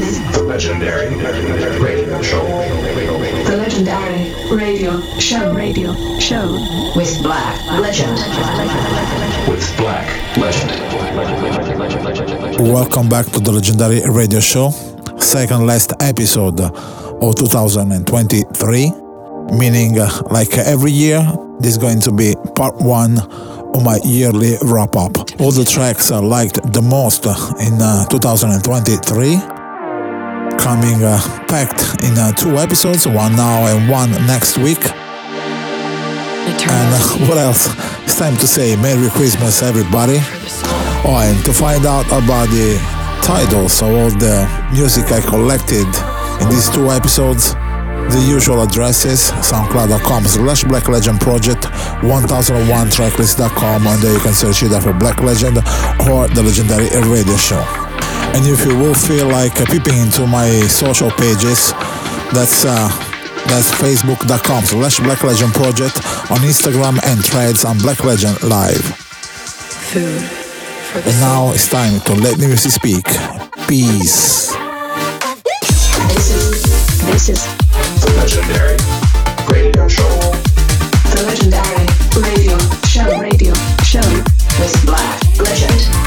the legendary radio show. The legendary radio show radio show with Black Legend. With Black Legend. Welcome back to the legendary radio show, second last episode of 2023. Meaning, uh, like every year, this is going to be part one of my yearly wrap up. All the tracks I liked the most in uh, 2023 coming uh, packed in uh, two episodes, one now and one next week. And uh, what else? It's time to say Merry Christmas, everybody. Oh, and to find out about the titles of all the music I collected in these two episodes, the usual addresses soundcloud.com slash black legend project 1001tracklist.com and there you can search either for black legend or the legendary radio show and if you will feel like uh, peeping into my social pages that's uh, that's facebook.com slash black legend project on instagram and threads on black legend live Food and now it's time to let the music speak peace This is this is The legendary radio show. the legendary radio show radio show with Black Legend.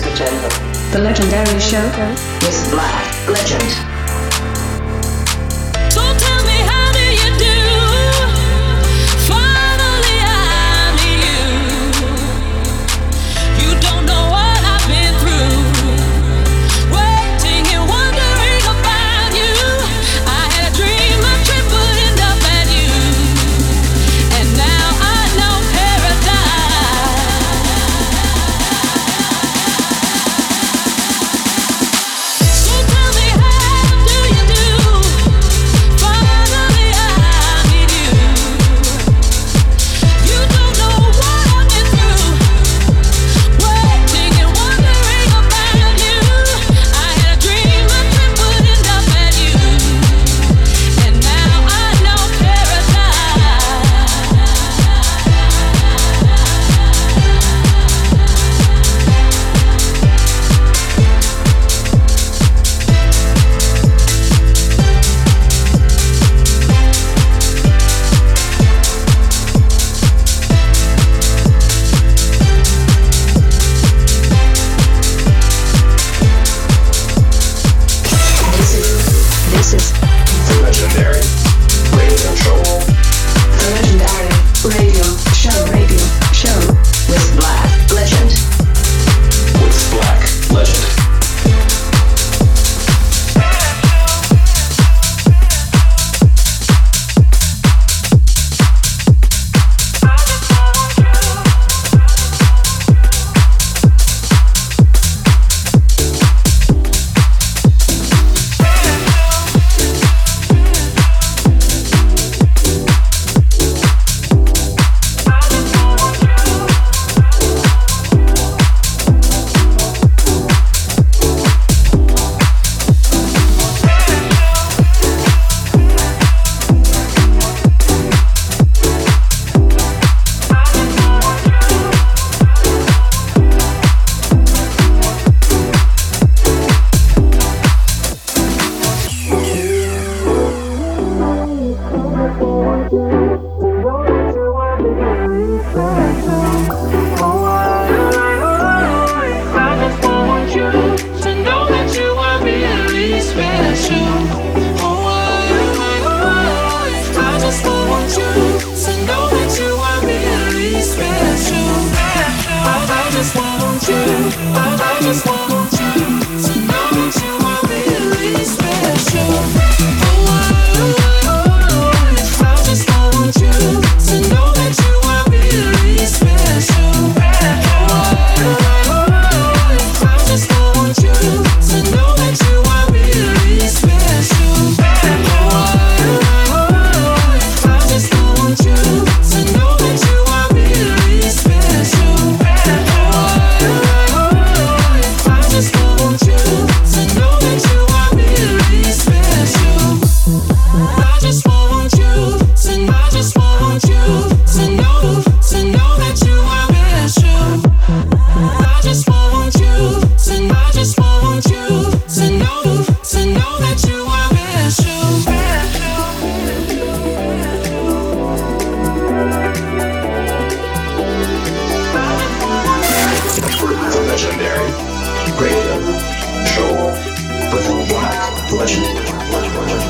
The legendary show with Black Legend. pleasure. pleasure.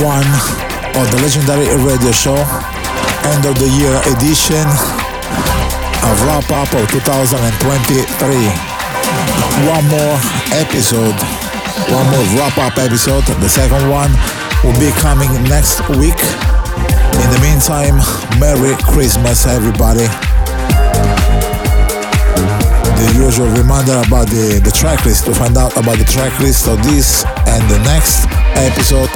One of the legendary radio show, end of the year edition, a wrap up of 2023. One more episode, one more wrap up episode. The second one will be coming next week. In the meantime, Merry Christmas, everybody. The usual reminder about the, the track list to find out about the track list of this and the next episode,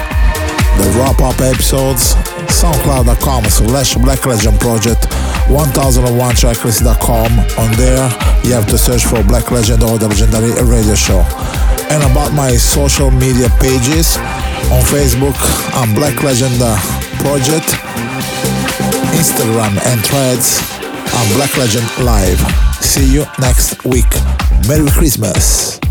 the wrap up episodes, soundcloud.com slash black legend project 1001tracklist.com. On there, you have to search for Black Legend or the Legendary Radio Show. And about my social media pages on Facebook, I'm Black Legend uh, Project, Instagram and Threads, I'm Black Legend Live. See you next week. Merry Christmas.